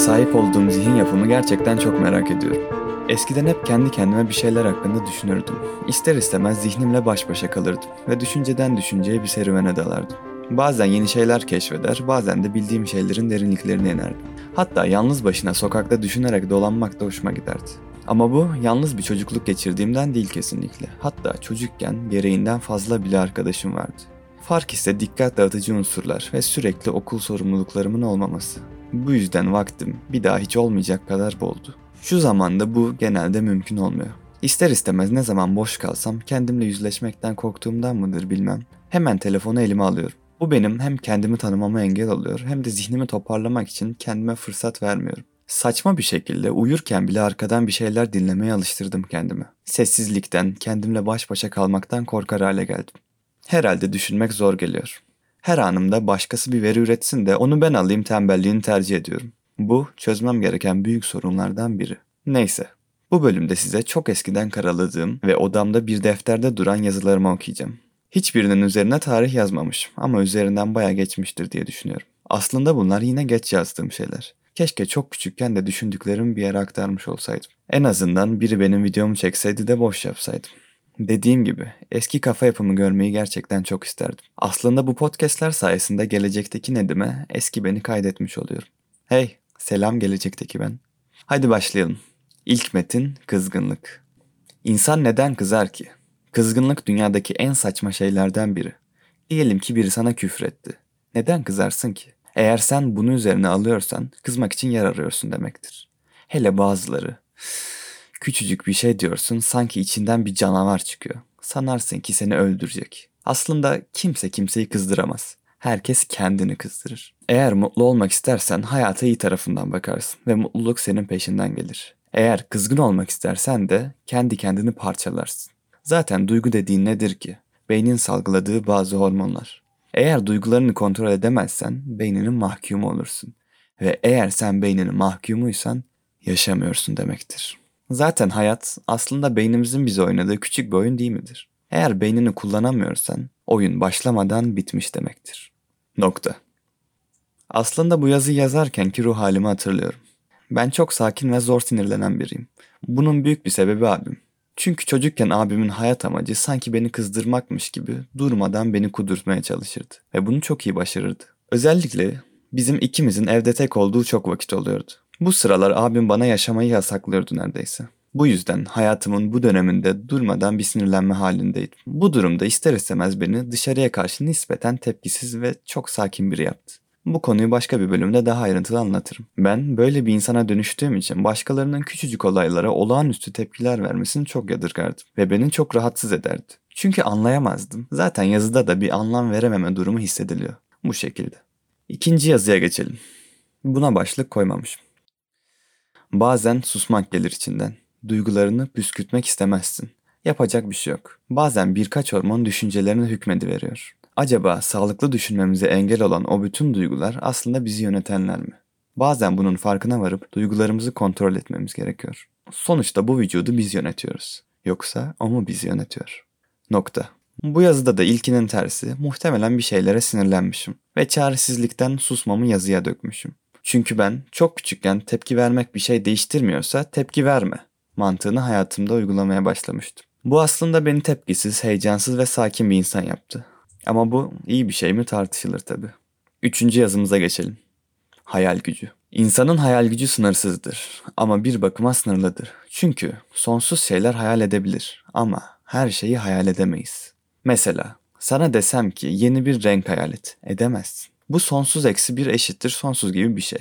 Sahip olduğum zihin yapımı gerçekten çok merak ediyorum. Eskiden hep kendi kendime bir şeyler hakkında düşünürdüm. İster istemez zihnimle baş başa kalırdım ve düşünceden düşünceye bir serüvene dalardım. Bazen yeni şeyler keşfeder, bazen de bildiğim şeylerin derinliklerine inerdim. Hatta yalnız başına sokakta düşünerek dolanmak da hoşuma giderdi. Ama bu yalnız bir çocukluk geçirdiğimden değil kesinlikle. Hatta çocukken gereğinden fazla bile arkadaşım vardı. Fark ise dikkat dağıtıcı unsurlar ve sürekli okul sorumluluklarımın olmaması. Bu yüzden vaktim bir daha hiç olmayacak kadar boldu. Şu zamanda bu genelde mümkün olmuyor. İster istemez ne zaman boş kalsam kendimle yüzleşmekten korktuğumdan mıdır bilmem. Hemen telefonu elime alıyorum. Bu benim hem kendimi tanımama engel oluyor hem de zihnimi toparlamak için kendime fırsat vermiyorum. Saçma bir şekilde uyurken bile arkadan bir şeyler dinlemeye alıştırdım kendimi. Sessizlikten, kendimle baş başa kalmaktan korkar hale geldim. Herhalde düşünmek zor geliyor. Her anımda başkası bir veri üretsin de onu ben alayım tembelliğini tercih ediyorum. Bu çözmem gereken büyük sorunlardan biri. Neyse. Bu bölümde size çok eskiden karaladığım ve odamda bir defterde duran yazılarımı okuyacağım. Hiçbirinin üzerine tarih yazmamış ama üzerinden baya geçmiştir diye düşünüyorum. Aslında bunlar yine geç yazdığım şeyler. Keşke çok küçükken de düşündüklerimi bir yere aktarmış olsaydım. En azından biri benim videomu çekseydi de boş yapsaydım. Dediğim gibi eski kafa yapımı görmeyi gerçekten çok isterdim. Aslında bu podcastler sayesinde gelecekteki Nedim'e eski beni kaydetmiş oluyorum. Hey, selam gelecekteki ben. Hadi başlayalım. İlk metin kızgınlık. İnsan neden kızar ki? Kızgınlık dünyadaki en saçma şeylerden biri. Diyelim ki biri sana küfretti. Neden kızarsın ki? Eğer sen bunu üzerine alıyorsan kızmak için yer arıyorsun demektir. Hele bazıları. Küçücük bir şey diyorsun sanki içinden bir canavar çıkıyor. Sanarsın ki seni öldürecek. Aslında kimse kimseyi kızdıramaz. Herkes kendini kızdırır. Eğer mutlu olmak istersen hayata iyi tarafından bakarsın ve mutluluk senin peşinden gelir. Eğer kızgın olmak istersen de kendi kendini parçalarsın. Zaten duygu dediğin nedir ki? Beynin salgıladığı bazı hormonlar. Eğer duygularını kontrol edemezsen beyninin mahkumu olursun. Ve eğer sen beyninin mahkumuysan yaşamıyorsun demektir. Zaten hayat aslında beynimizin bize oynadığı küçük bir oyun değil midir? Eğer beynini kullanamıyorsan oyun başlamadan bitmiş demektir. Nokta. Aslında bu yazıyı yazarkenki ruh halimi hatırlıyorum. Ben çok sakin ve zor sinirlenen biriyim. Bunun büyük bir sebebi abim. Çünkü çocukken abimin hayat amacı sanki beni kızdırmakmış gibi durmadan beni kudurtmaya çalışırdı. Ve bunu çok iyi başarırdı. Özellikle bizim ikimizin evde tek olduğu çok vakit oluyordu. Bu sıralar abim bana yaşamayı yasaklıyordu neredeyse. Bu yüzden hayatımın bu döneminde durmadan bir sinirlenme halindeydim. Bu durumda ister istemez beni dışarıya karşı nispeten tepkisiz ve çok sakin biri yaptı. Bu konuyu başka bir bölümde daha ayrıntılı anlatırım. Ben böyle bir insana dönüştüğüm için başkalarının küçücük olaylara olağanüstü tepkiler vermesini çok yadırgardım ve beni çok rahatsız ederdi. Çünkü anlayamazdım. Zaten yazıda da bir anlam verememe durumu hissediliyor. Bu şekilde. İkinci yazıya geçelim. Buna başlık koymamışım. Bazen susmak gelir içinden. Duygularını püskürtmek istemezsin. Yapacak bir şey yok. Bazen birkaç hormon düşüncelerine hükmediveriyor. Acaba sağlıklı düşünmemize engel olan o bütün duygular aslında bizi yönetenler mi? Bazen bunun farkına varıp duygularımızı kontrol etmemiz gerekiyor. Sonuçta bu vücudu biz yönetiyoruz. Yoksa o mu bizi yönetiyor? Nokta. Bu yazıda da ilkinin tersi muhtemelen bir şeylere sinirlenmişim ve çaresizlikten susmamı yazıya dökmüşüm. Çünkü ben çok küçükken tepki vermek bir şey değiştirmiyorsa tepki verme mantığını hayatımda uygulamaya başlamıştım. Bu aslında beni tepkisiz, heyecansız ve sakin bir insan yaptı. Ama bu iyi bir şey mi tartışılır tabi. Üçüncü yazımıza geçelim. Hayal gücü. İnsanın hayal gücü sınırsızdır ama bir bakıma sınırlıdır. Çünkü sonsuz şeyler hayal edebilir ama her şeyi hayal edemeyiz. Mesela sana desem ki yeni bir renk hayal et. Edemezsin. Bu sonsuz eksi bir eşittir sonsuz gibi bir şey.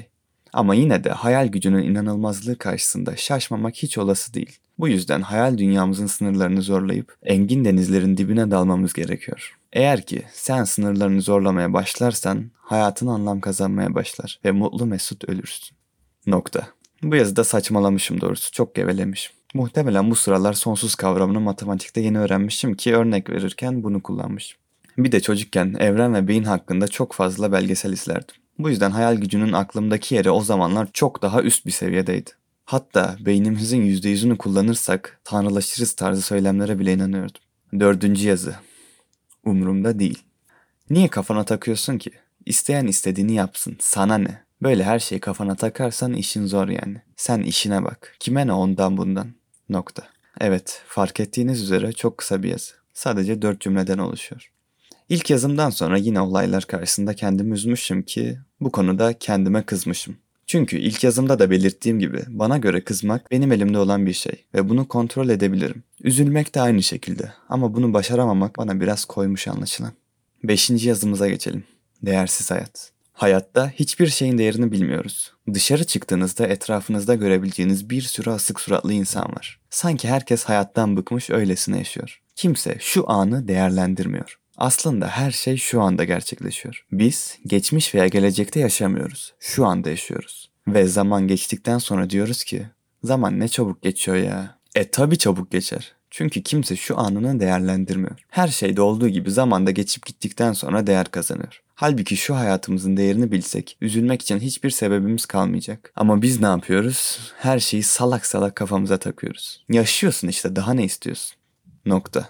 Ama yine de hayal gücünün inanılmazlığı karşısında şaşmamak hiç olası değil. Bu yüzden hayal dünyamızın sınırlarını zorlayıp engin denizlerin dibine dalmamız gerekiyor. Eğer ki sen sınırlarını zorlamaya başlarsan hayatın anlam kazanmaya başlar ve mutlu mesut ölürsün. Nokta. Bu yazıda saçmalamışım doğrusu çok gevelemişim. Muhtemelen bu sıralar sonsuz kavramını matematikte yeni öğrenmişim ki örnek verirken bunu kullanmışım. Bir de çocukken evren ve beyin hakkında çok fazla belgesel izlerdim. Bu yüzden hayal gücünün aklımdaki yeri o zamanlar çok daha üst bir seviyedeydi. Hatta beynimizin %100'ünü kullanırsak tanrılaşırız tarzı söylemlere bile inanıyordum. Dördüncü yazı. Umurumda değil. Niye kafana takıyorsun ki? İsteyen istediğini yapsın. Sana ne? Böyle her şeyi kafana takarsan işin zor yani. Sen işine bak. Kime ne ondan bundan. Nokta. Evet, fark ettiğiniz üzere çok kısa bir yazı. Sadece dört cümleden oluşuyor. İlk yazımdan sonra yine olaylar karşısında kendimi üzmüşüm ki bu konuda kendime kızmışım. Çünkü ilk yazımda da belirttiğim gibi bana göre kızmak benim elimde olan bir şey ve bunu kontrol edebilirim. Üzülmek de aynı şekilde ama bunu başaramamak bana biraz koymuş anlaşılan. Beşinci yazımıza geçelim. Değersiz hayat. Hayatta hiçbir şeyin değerini bilmiyoruz. Dışarı çıktığınızda etrafınızda görebileceğiniz bir sürü asık suratlı insan var. Sanki herkes hayattan bıkmış öylesine yaşıyor. Kimse şu anı değerlendirmiyor. Aslında her şey şu anda gerçekleşiyor. Biz geçmiş veya gelecekte yaşamıyoruz. Şu anda yaşıyoruz. Ve zaman geçtikten sonra diyoruz ki zaman ne çabuk geçiyor ya. E tabi çabuk geçer. Çünkü kimse şu anını değerlendirmiyor. Her şeyde olduğu gibi zamanda geçip gittikten sonra değer kazanıyor. Halbuki şu hayatımızın değerini bilsek üzülmek için hiçbir sebebimiz kalmayacak. Ama biz ne yapıyoruz? Her şeyi salak salak kafamıza takıyoruz. Yaşıyorsun işte daha ne istiyorsun? Nokta.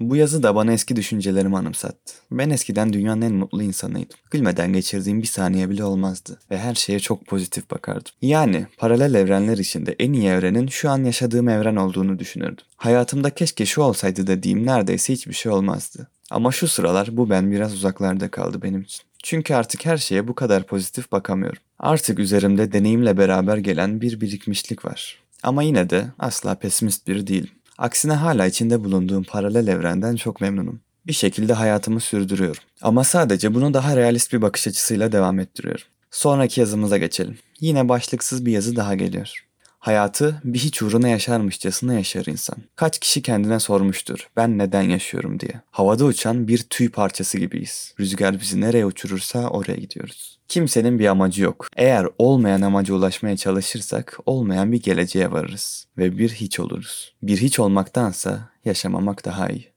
Bu yazı da bana eski düşüncelerimi anımsattı. Ben eskiden dünyanın en mutlu insanıydım. Gülmeden geçirdiğim bir saniye bile olmazdı ve her şeye çok pozitif bakardım. Yani paralel evrenler içinde en iyi evrenin şu an yaşadığım evren olduğunu düşünürdüm. Hayatımda keşke şu olsaydı dediğim neredeyse hiçbir şey olmazdı. Ama şu sıralar bu ben biraz uzaklarda kaldı benim için. Çünkü artık her şeye bu kadar pozitif bakamıyorum. Artık üzerimde deneyimle beraber gelen bir birikmişlik var. Ama yine de asla pesimist biri değilim. Aksine hala içinde bulunduğum paralel evrenden çok memnunum. Bir şekilde hayatımı sürdürüyorum. Ama sadece bunu daha realist bir bakış açısıyla devam ettiriyorum. Sonraki yazımıza geçelim. Yine başlıksız bir yazı daha geliyor. Hayatı bir hiç uğruna yaşarmışçasına yaşar insan. Kaç kişi kendine sormuştur ben neden yaşıyorum diye. Havada uçan bir tüy parçası gibiyiz. Rüzgar bizi nereye uçurursa oraya gidiyoruz. Kimsenin bir amacı yok. Eğer olmayan amaca ulaşmaya çalışırsak olmayan bir geleceğe varırız ve bir hiç oluruz. Bir hiç olmaktansa yaşamamak daha iyi.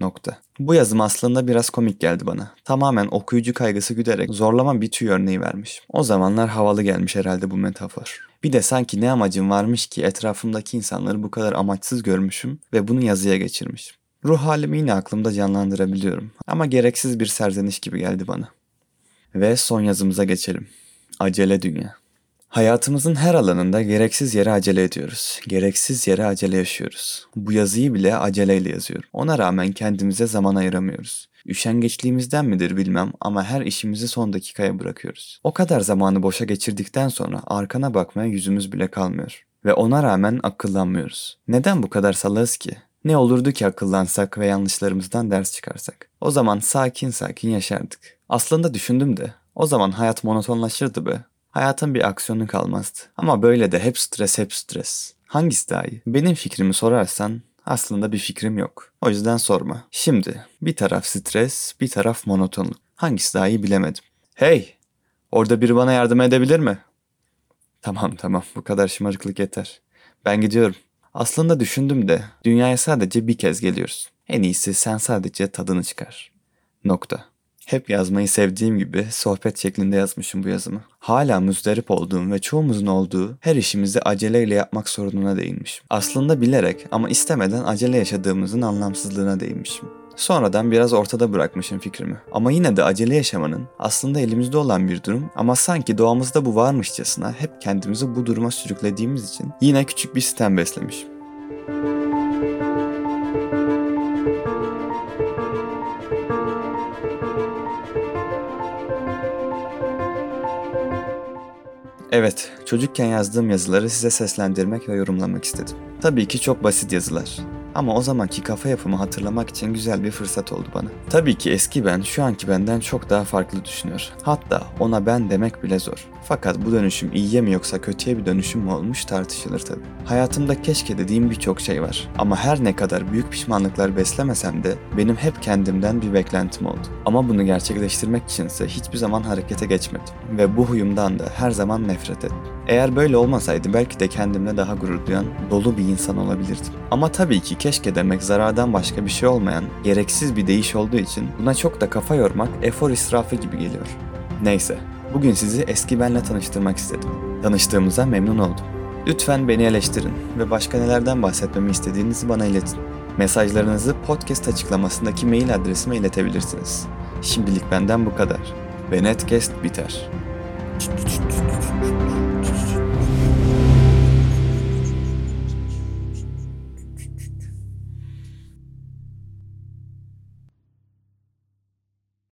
Nokta. Bu yazım aslında biraz komik geldi bana. Tamamen okuyucu kaygısı güderek zorlama bir tüy örneği vermiş. O zamanlar havalı gelmiş herhalde bu metafor. Bir de sanki ne amacım varmış ki etrafımdaki insanları bu kadar amaçsız görmüşüm ve bunu yazıya geçirmişim. Ruh halimi yine aklımda canlandırabiliyorum ama gereksiz bir serzeniş gibi geldi bana. Ve son yazımıza geçelim. Acele Dünya. Hayatımızın her alanında gereksiz yere acele ediyoruz. Gereksiz yere acele yaşıyoruz. Bu yazıyı bile aceleyle yazıyorum. Ona rağmen kendimize zaman ayıramıyoruz. Üşengeçliğimizden midir bilmem ama her işimizi son dakikaya bırakıyoruz. O kadar zamanı boşa geçirdikten sonra arkana bakmaya yüzümüz bile kalmıyor. Ve ona rağmen akıllanmıyoruz. Neden bu kadar salağız ki? Ne olurdu ki akıllansak ve yanlışlarımızdan ders çıkarsak? O zaman sakin sakin yaşardık. Aslında düşündüm de o zaman hayat monotonlaşırdı be. Hayatın bir aksiyonu kalmazdı. Ama böyle de hep stres hep stres. Hangisi daha iyi? Benim fikrimi sorarsan aslında bir fikrim yok. O yüzden sorma. Şimdi bir taraf stres, bir taraf monotonluk. Hangisi daha iyi bilemedim. Hey! Orada biri bana yardım edebilir mi? Tamam tamam bu kadar şımarıklık yeter. Ben gidiyorum. Aslında düşündüm de dünyaya sadece bir kez geliyoruz. En iyisi sen sadece tadını çıkar. Nokta. Hep yazmayı sevdiğim gibi sohbet şeklinde yazmışım bu yazımı. Hala müzdarip olduğum ve çoğumuzun olduğu her işimizi aceleyle yapmak sorununa değinmişim. Aslında bilerek ama istemeden acele yaşadığımızın anlamsızlığına değinmişim. Sonradan biraz ortada bırakmışım fikrimi. Ama yine de acele yaşamanın aslında elimizde olan bir durum ama sanki doğamızda bu varmışçasına hep kendimizi bu duruma sürüklediğimiz için yine küçük bir sistem beslemişim. Evet, çocukken yazdığım yazıları size seslendirmek ve yorumlamak istedim. Tabii ki çok basit yazılar. Ama o zamanki kafa yapımı hatırlamak için güzel bir fırsat oldu bana. Tabii ki eski ben şu anki benden çok daha farklı düşünüyor. Hatta ona ben demek bile zor. Fakat bu dönüşüm iyiye mi yoksa kötüye bir dönüşüm mü olmuş tartışılır tabii. Hayatımda keşke dediğim birçok şey var. Ama her ne kadar büyük pişmanlıklar beslemesem de benim hep kendimden bir beklentim oldu. Ama bunu gerçekleştirmek içinse hiçbir zaman harekete geçmedim. Ve bu huyumdan da her zaman nefret ettim. Eğer böyle olmasaydı belki de kendimle daha gurur duyan, dolu bir insan olabilirdim. Ama tabii ki keşke demek zarardan başka bir şey olmayan, gereksiz bir değiş olduğu için buna çok da kafa yormak efor israfı gibi geliyor. Neyse, bugün sizi eski benle tanıştırmak istedim. Tanıştığımıza memnun oldum. Lütfen beni eleştirin ve başka nelerden bahsetmemi istediğinizi bana iletin. Mesajlarınızı podcast açıklamasındaki mail adresime iletebilirsiniz. Şimdilik benden bu kadar. Ve Netcast biter.